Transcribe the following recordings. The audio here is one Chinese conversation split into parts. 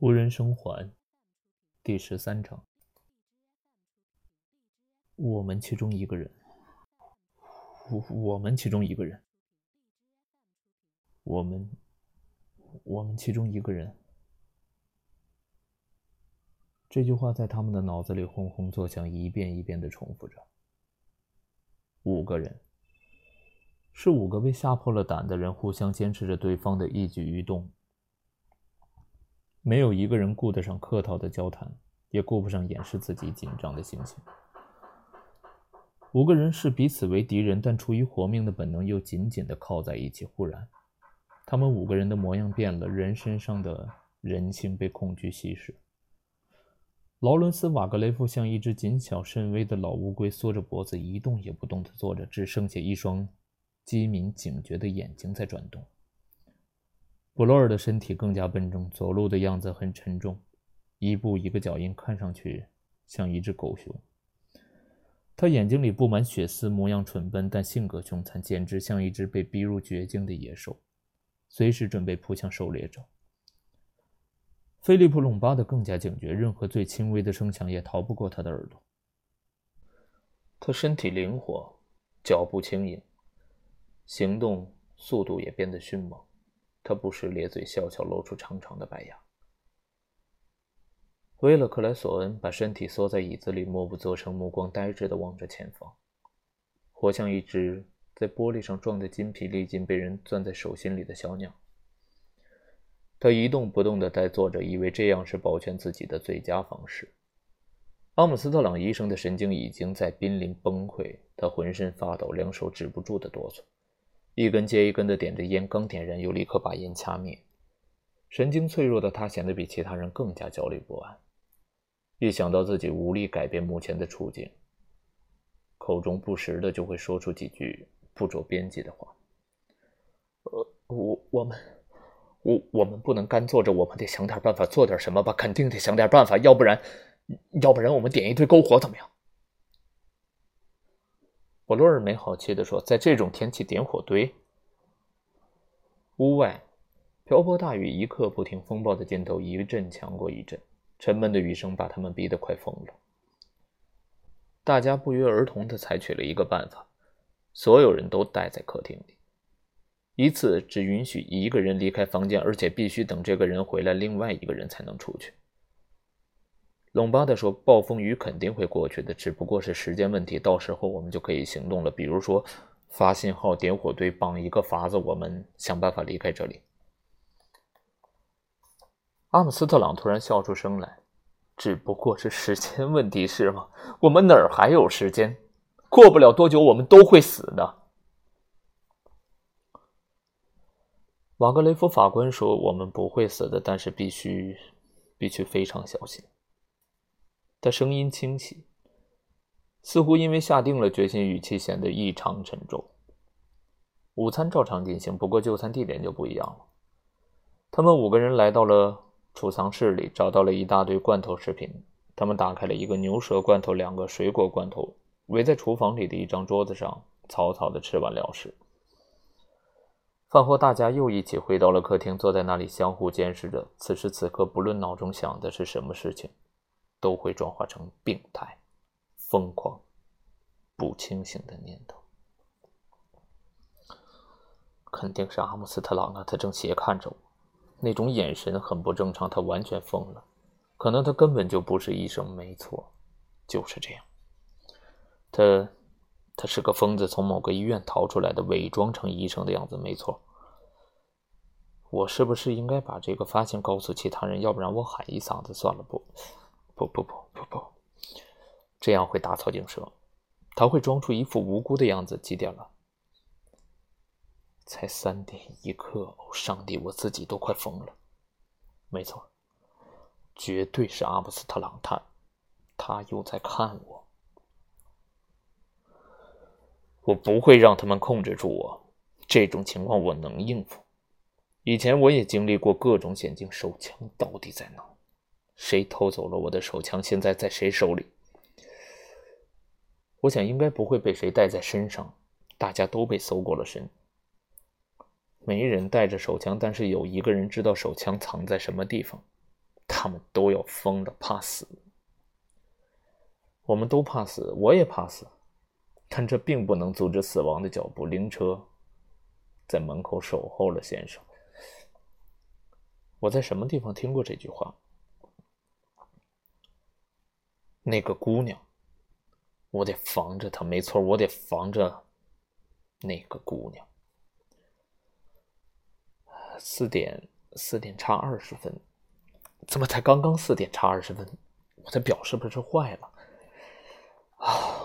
无人生还，第十三章。我们其中一个人，我我们其中一个人，我们我们其中一个人。这句话在他们的脑子里轰轰作响，一遍一遍的重复着。五个人，是五个被吓破了胆的人，互相监视着对方的一举一动。没有一个人顾得上客套的交谈，也顾不上掩饰自己紧张的心情。五个人视彼此为敌人，但出于活命的本能，又紧紧地靠在一起。忽然，他们五个人的模样变了，人身上的人性被恐惧稀释。劳伦斯·瓦格雷夫像一只谨小慎微的老乌龟，缩着脖子一动也不动地坐着，只剩下一双机敏警觉的眼睛在转动。布洛尔的身体更加笨重，走路的样子很沉重，一步一个脚印，看上去像一只狗熊。他眼睛里布满血丝，模样蠢笨，但性格凶残，简直像一只被逼入绝境的野兽，随时准备扑向狩猎者。菲利普·隆巴德更加警觉，任何最轻微的声响也逃不过他的耳朵。他身体灵活，脚步轻盈，行动速度也变得迅猛。他不时咧嘴笑笑，露出长长的白牙。威勒克莱索恩把身体缩在椅子里，默不作声，目光呆滞地望着前方，活像一只在玻璃上撞得筋疲力尽、被人攥在手心里的小鸟。他一动不动地呆坐着，以为这样是保全自己的最佳方式。阿姆斯特朗医生的神经已经在濒临崩溃，他浑身发抖，两手止不住的哆嗦。一根接一根的点着烟，刚点燃又立刻把烟掐灭。神经脆弱的他显得比其他人更加焦虑不安。一想到自己无力改变目前的处境，口中不时的就会说出几句不着边际的话。呃，我我们，我我们不能干坐着，我们得想点办法做点什么吧，肯定得想点办法，要不然，要不然我们点一堆篝火怎么样？博洛尔没好气地说：“在这种天气点火堆。”屋外瓢泼大雨，一刻不停，风暴的劲头一阵强过一阵，沉闷的雨声把他们逼得快疯了。大家不约而同地采取了一个办法：所有人都待在客厅里，一次只允许一个人离开房间，而且必须等这个人回来，另外一个人才能出去。隆巴德说：“暴风雨肯定会过去的，只不过是时间问题。到时候我们就可以行动了。比如说，发信号、点火堆、绑一个筏子，我们想办法离开这里。”阿姆斯特朗突然笑出声来：“只不过是时间问题，是吗？我们哪儿还有时间？过不了多久，我们都会死的。”瓦格雷夫法官说：“我们不会死的，但是必须，必须非常小心。”他声音清晰，似乎因为下定了决心，语气显得异常沉重。午餐照常进行，不过就餐地点就不一样了。他们五个人来到了储藏室里，找到了一大堆罐头食品。他们打开了一个牛舌罐头，两个水果罐头，围在厨房里的一张桌子上，草草的吃完了事。饭后，大家又一起回到了客厅，坐在那里相互监视着。此时此刻，不论脑中想的是什么事情。都会转化成病态、疯狂、不清醒的念头。肯定是阿姆斯特朗啊！他正斜看着我，那种眼神很不正常。他完全疯了，可能他根本就不是医生。没错，就是这样。他，他是个疯子，从某个医院逃出来的，伪装成医生的样子。没错。我是不是应该把这个发现告诉其他人？要不然我喊一嗓子算了。不。不不不不不，这样会打草惊蛇。他会装出一副无辜的样子。几点了？才三点一刻。哦，上帝，我自己都快疯了。没错，绝对是阿姆斯特朗。他，他又在看我。我不会让他们控制住我。这种情况我能应付。以前我也经历过各种险境。手枪到底在哪？谁偷走了我的手枪？现在在谁手里？我想应该不会被谁带在身上。大家都被搜过了身，没人带着手枪，但是有一个人知道手枪藏在什么地方。他们都要疯了，怕死。我们都怕死，我也怕死，但这并不能阻止死亡的脚步。灵车在门口守候了，先生。我在什么地方听过这句话？那个姑娘，我得防着她。没错，我得防着那个姑娘。四点，四点差二十分，怎么才刚刚四点差二十分？我的表是不是坏了？啊，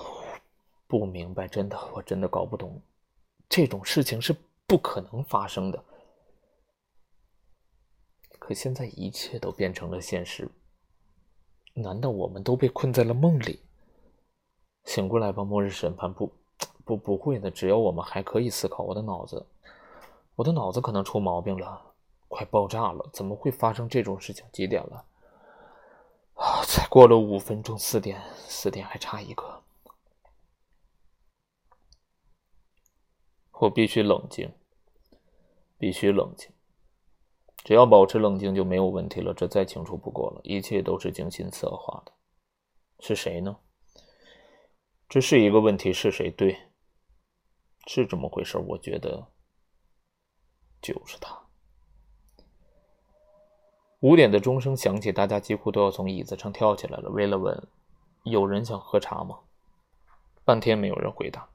不明白，真的，我真的搞不懂，这种事情是不可能发生的。可现在一切都变成了现实，难道我们都被困在了梦里？醒过来吧，末日审判不，不，不会的，只要我们还可以思考，我的脑子。我的脑子可能出毛病了，快爆炸了！怎么会发生这种事情？几点了？啊，才过了五分钟，四点，四点还差一个。我必须冷静，必须冷静。只要保持冷静就没有问题了，这再清楚不过了。一切都是精心策划的。是谁呢？这是一个问题，是谁？对，是这么回事。我觉得。就是他。五点的钟声响起，大家几乎都要从椅子上跳起来了。威勒问：“有人想喝茶吗？”半天没有人回答。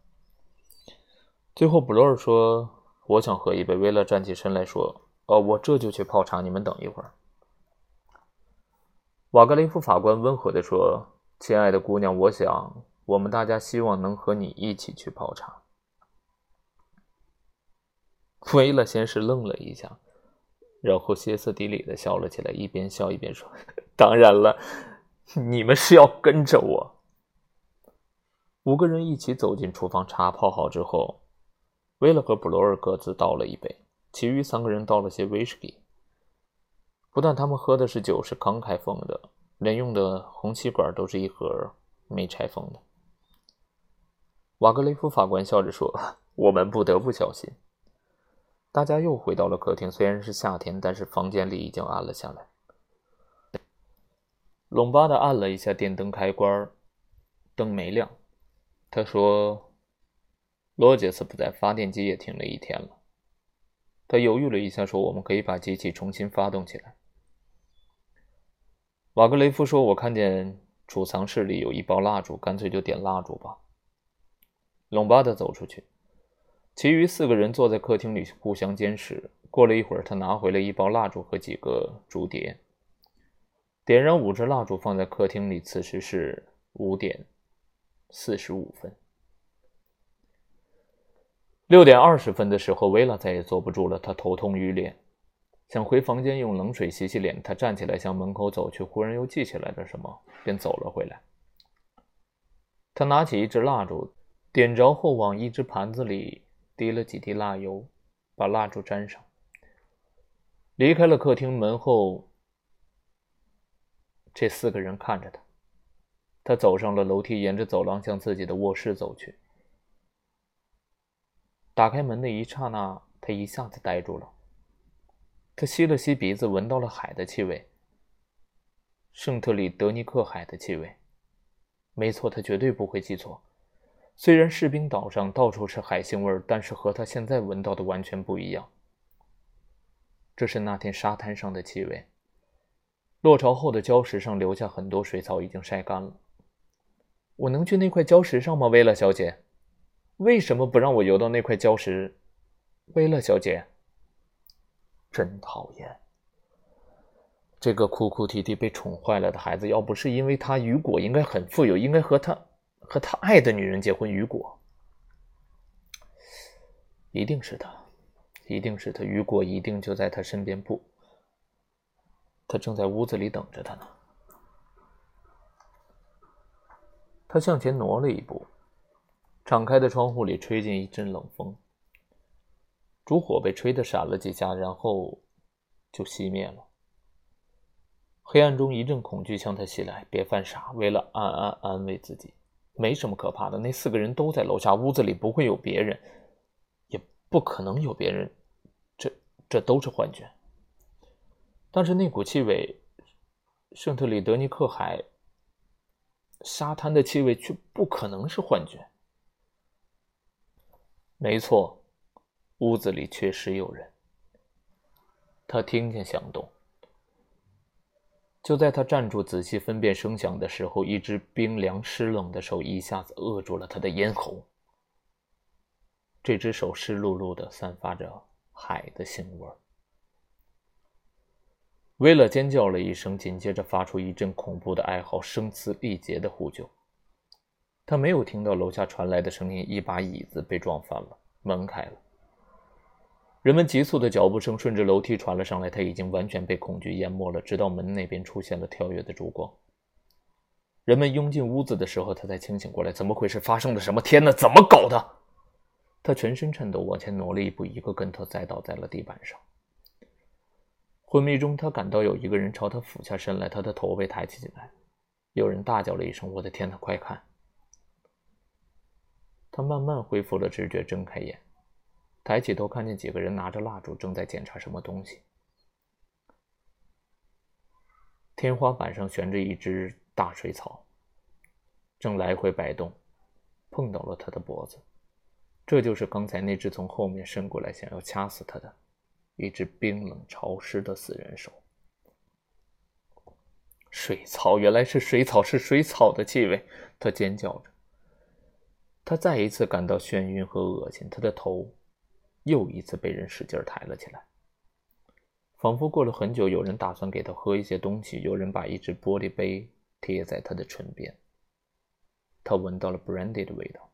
最后，布洛尔说：“我想喝一杯。”威勒站起身来说：“哦，我这就去泡茶，你们等一会儿。”瓦格雷夫法官温和地说：“亲爱的姑娘，我想我们大家希望能和你一起去泡茶。”威勒先是愣了一下，然后歇斯底里的笑了起来，一边笑一边说：“ 当然了，你们是要跟着我。”五个人一起走进厨房，茶泡好之后，威勒和布罗尔各自倒了一杯，其余三个人倒了些威士忌。不但他们喝的是酒，是刚开封的，连用的红吸管都是一盒没拆封的。瓦格雷夫法官笑着说：“我们不得不小心。”大家又回到了客厅，虽然是夏天，但是房间里已经暗了下来。隆巴的按了一下电灯开关，灯没亮。他说：“罗杰斯不在，发电机也停了一天了。”他犹豫了一下，说：“我们可以把机器重新发动起来。”瓦格雷夫说：“我看见储藏室里有一包蜡烛，干脆就点蜡烛吧。”隆巴的走出去。其余四个人坐在客厅里互相监视。过了一会儿，他拿回了一包蜡烛和几个烛碟，点燃五支蜡烛放在客厅里。此时是五点四十五分。六点二十分的时候，维拉再也坐不住了，他头痛欲裂，想回房间用冷水洗洗脸。他站起来向门口走去，忽然又记起来了什么，便走了回来。他拿起一支蜡烛，点着后往一只盘子里。滴了几滴蜡油，把蜡烛粘上。离开了客厅门后，这四个人看着他。他走上了楼梯，沿着走廊向自己的卧室走去。打开门的一刹那，他一下子呆住了。他吸了吸鼻子，闻到了海的气味，圣特里德尼克海的气味。没错，他绝对不会记错。虽然士兵岛上到处是海腥味，但是和他现在闻到的完全不一样。这是那天沙滩上的气味。落潮后的礁石上留下很多水草，已经晒干了。我能去那块礁石上吗，薇拉小姐？为什么不让我游到那块礁石？薇勒小姐，真讨厌！这个哭哭啼啼、被宠坏了的孩子，要不是因为他，雨果应该很富有，应该和他。和他爱的女人结婚，雨果一定是他，一定是他，雨果一定就在他身边。不，他正在屋子里等着他呢。他向前挪了一步，敞开的窗户里吹进一阵冷风，烛火被吹得闪了几下，然后就熄灭了。黑暗中一阵恐惧向他袭来，别犯傻，为了安安安慰自己。没什么可怕的，那四个人都在楼下，屋子里不会有别人，也不可能有别人，这这都是幻觉。但是那股气味圣特里德尼克海沙滩的气味却不可能是幻觉。没错，屋子里确实有人。他听见响动。就在他站住仔细分辨声响的时候，一只冰凉湿冷的手一下子扼住了他的咽喉。这只手湿漉漉的，散发着海的腥味儿。威勒尖叫了一声，紧接着发出一阵恐怖的哀嚎，声嘶力竭的呼救。他没有听到楼下传来的声音，一把椅子被撞翻了，门开了。人们急促的脚步声顺着楼梯传了上来，他已经完全被恐惧淹没了。直到门那边出现了跳跃的烛光，人们拥进屋子的时候，他才清醒过来。怎么回事？发生了什么？天哪！怎么搞的？他全身颤抖，往前挪了一步，一个跟头栽倒在了地板上。昏迷中，他感到有一个人朝他俯下身来，他的头被抬起起来。有人大叫了一声：“我的天哪！快看！”他慢慢恢复了知觉，睁开眼，抬起头，看见几个人拿着蜡烛，正在检查什么东西。天花板上悬着一只大水草，正来回摆动，碰到了他的脖子。这就是刚才那只从后面伸过来想要掐死他的。一只冰冷潮湿的死人手，水草，原来是水草，是水草的气味。他尖叫着，他再一次感到眩晕和恶心，他的头又一次被人使劲抬了起来，仿佛过了很久，有人打算给他喝一些东西，有人把一只玻璃杯贴在他的唇边，他闻到了 brandy 的味道。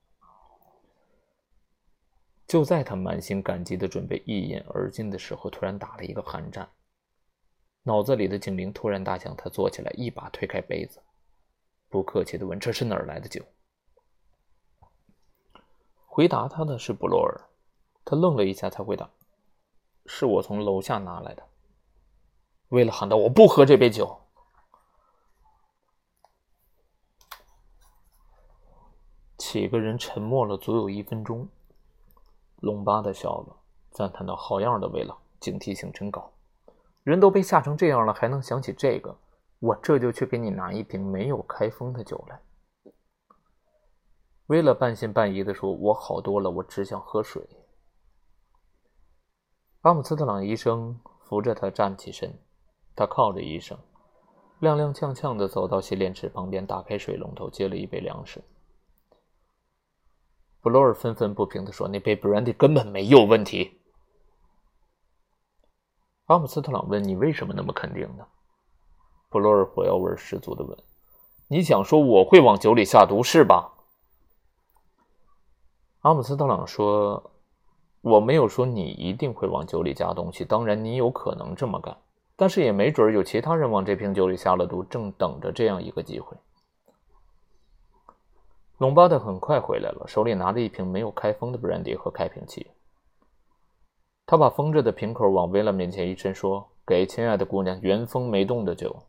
就在他满心感激的准备一饮而尽的时候，突然打了一个寒战。脑子里的警铃突然大响，他坐起来，一把推开杯子，不客气的问：“这是哪儿来的酒？”回答他的是布洛尔。他愣了一下，才回答：“是我从楼下拿来的。”为了喊道：“我不喝这杯酒。”几个人沉默了足有一分钟。隆巴的笑了，赞叹道：“好样的，威勒，警惕性真高。人都被吓成这样了，还能想起这个？我这就去给你拿一瓶没有开封的酒来。”威勒半信半疑地说：“我好多了，我只想喝水。”阿姆斯特朗医生扶着他站起身，他靠着医生，踉踉跄跄地走到洗脸池旁边，打开水龙头，接了一杯凉水。布洛尔愤愤不平地说：“那杯 brandy 根本没有问题。”阿姆斯特朗问：“你为什么那么肯定呢？”布洛尔火药味十足地问：“你想说我会往酒里下毒是吧？”阿姆斯特朗说：“我没有说你一定会往酒里加东西，当然你有可能这么干，但是也没准有其他人往这瓶酒里下了毒，正等着这样一个机会。”隆巴特很快回来了，手里拿着一瓶没有开封的 brandy 和开瓶器。他把封着的瓶口往薇拉面前一伸，说：“给亲爱的姑娘原封没动的酒。”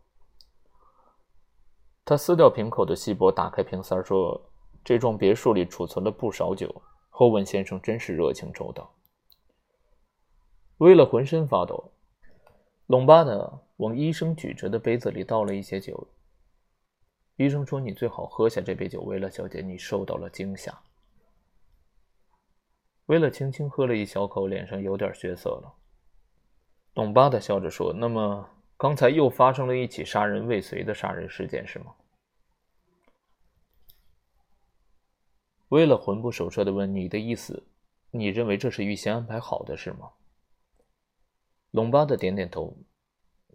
他撕掉瓶口的锡箔，打开瓶塞，说：“这幢别墅里储存了不少酒，后文先生真是热情周到。”威勒浑身发抖。隆巴德往医生举着的杯子里倒了一些酒。医生说：“你最好喝下这杯酒，威勒小姐，你受到了惊吓。”威勒轻轻喝了一小口，脸上有点血色了。董巴的笑着说：“那么，刚才又发生了一起杀人未遂的杀人事件，是吗？”为了魂不守舍的问：“你的意思，你认为这是预先安排好的，是吗？”隆巴的点点头：“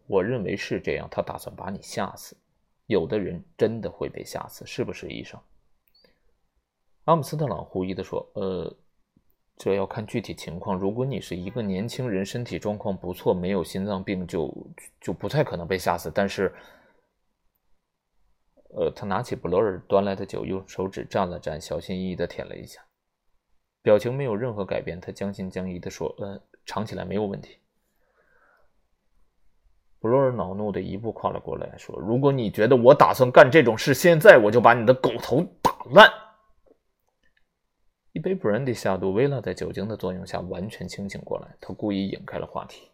我认为是这样，他打算把你吓死。”有的人真的会被吓死，是不是，医生？阿姆斯特朗狐疑地说：“呃，这要看具体情况。如果你是一个年轻人，身体状况不错，没有心脏病，就就不太可能被吓死。但是，呃，他拿起布罗尔端来的酒，用手指蘸了蘸，小心翼翼地舔了一下，表情没有任何改变。他将信将疑地说：‘呃，尝起来没有问题。’”布洛尔恼怒的一步跨了过来，说：“如果你觉得我打算干这种事，现在我就把你的狗头打烂。”一杯 brandy 下肚，薇拉在酒精的作用下完全清醒过来。他故意引开了话题：“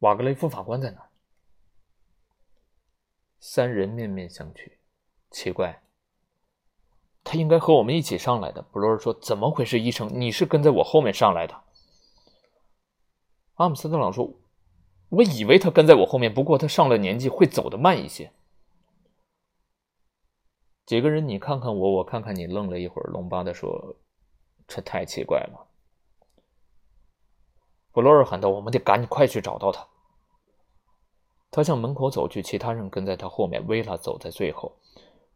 瓦格雷夫法官在哪？”三人面面相觑。奇怪，他应该和我们一起上来的。布洛尔说：“怎么回事，医生？你是跟在我后面上来的？”阿姆斯特朗说：“我以为他跟在我后面，不过他上了年纪，会走得慢一些。”几个人，你看看我，我看看你，愣了一会儿。隆巴的说：“这太奇怪了。”布洛尔喊道：“我们得赶紧快去找到他。”他向门口走去，其他人跟在他后面。薇拉走在最后。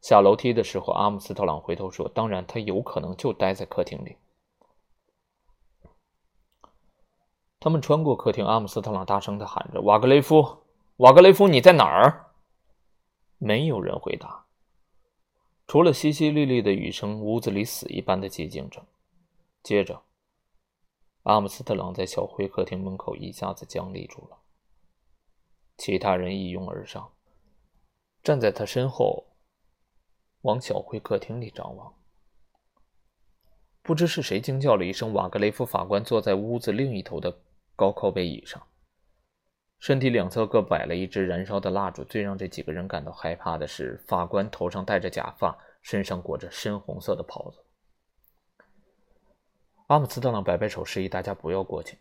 下楼梯的时候，阿姆斯特朗回头说：“当然，他有可能就待在客厅里。”他们穿过客厅，阿姆斯特朗大声的喊着：“瓦格雷夫，瓦格雷夫，你在哪儿？”没有人回答。除了淅淅沥沥的雨声，屋子里死一般的寂静着。接着，阿姆斯特朗在小灰客厅门口一下子僵立住了。其他人一拥而上，站在他身后，往小会客厅里张望。不知是谁惊叫了一声，瓦格雷夫法官坐在屋子另一头的高靠背椅上。身体两侧各摆了一支燃烧的蜡烛。最让这几个人感到害怕的是，法官头上戴着假发，身上裹着深红色的袍子。阿姆斯特朗摆摆手，示意大家不要过去。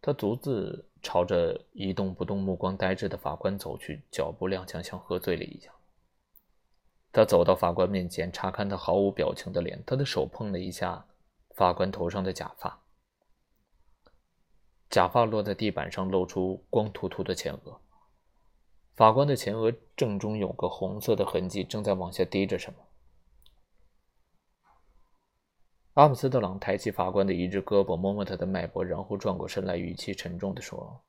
他独自朝着一动不动、目光呆滞的法官走去，脚步踉跄，像喝醉了一样。他走到法官面前，查看他毫无表情的脸，他的手碰了一下法官头上的假发。假发落在地板上，露出光秃秃的前额。法官的前额正中有个红色的痕迹，正在往下滴着什么。阿姆斯特朗抬起法官的一只胳膊，摸摸他的脉搏，然后转过身来，语气沉重地说：“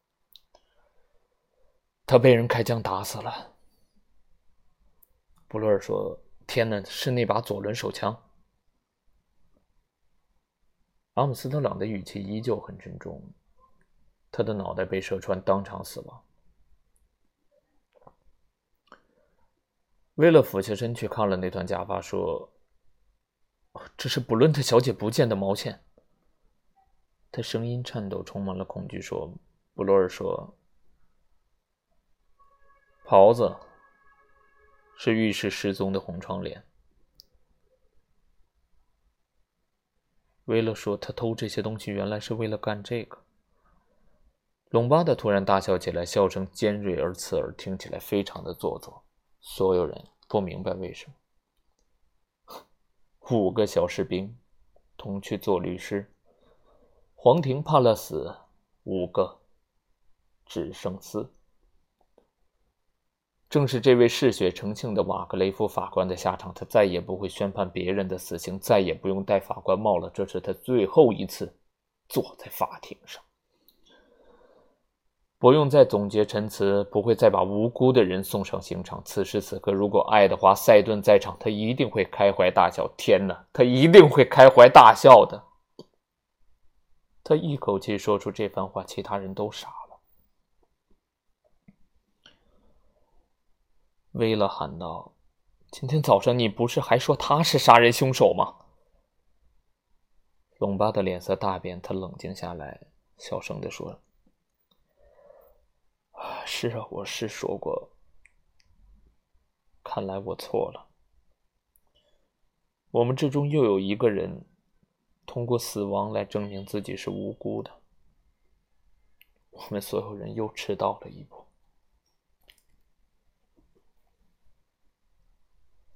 他被人开枪打死了。”布洛尔说：“天哪，是那把左轮手枪。”阿姆斯特朗的语气依旧很沉重。他的脑袋被射穿，当场死亡。威勒俯下身去看了那团假发，说：“这是布伦特小姐不见的毛线。”他声音颤抖，充满了恐惧，说：“布洛尔说，袍子是浴室失踪的红窗帘。”威勒说：“他偷这些东西，原来是为了干这个。”隆巴德突然大笑起来，笑声尖锐而刺耳，听起来非常的做作。所有人不明白为什么。五个小士兵同去做律师，皇庭判了死，五个只剩四。正是这位嗜血成性的瓦格雷夫法官的下场，他再也不会宣判别人的死刑，再也不用戴法官帽了。这是他最后一次坐在法庭上。不用再总结陈词，不会再把无辜的人送上刑场。此时此刻，如果爱德华·塞顿在场，他一定会开怀大笑。天哪，他一定会开怀大笑的。他一口气说出这番话，其他人都傻了。威勒喊道：“今天早上你不是还说他是杀人凶手吗？”隆巴的脸色大变，他冷静下来，小声的说。是啊，我是说过。看来我错了。我们之中又有一个人通过死亡来证明自己是无辜的。我们所有人又迟到了一步。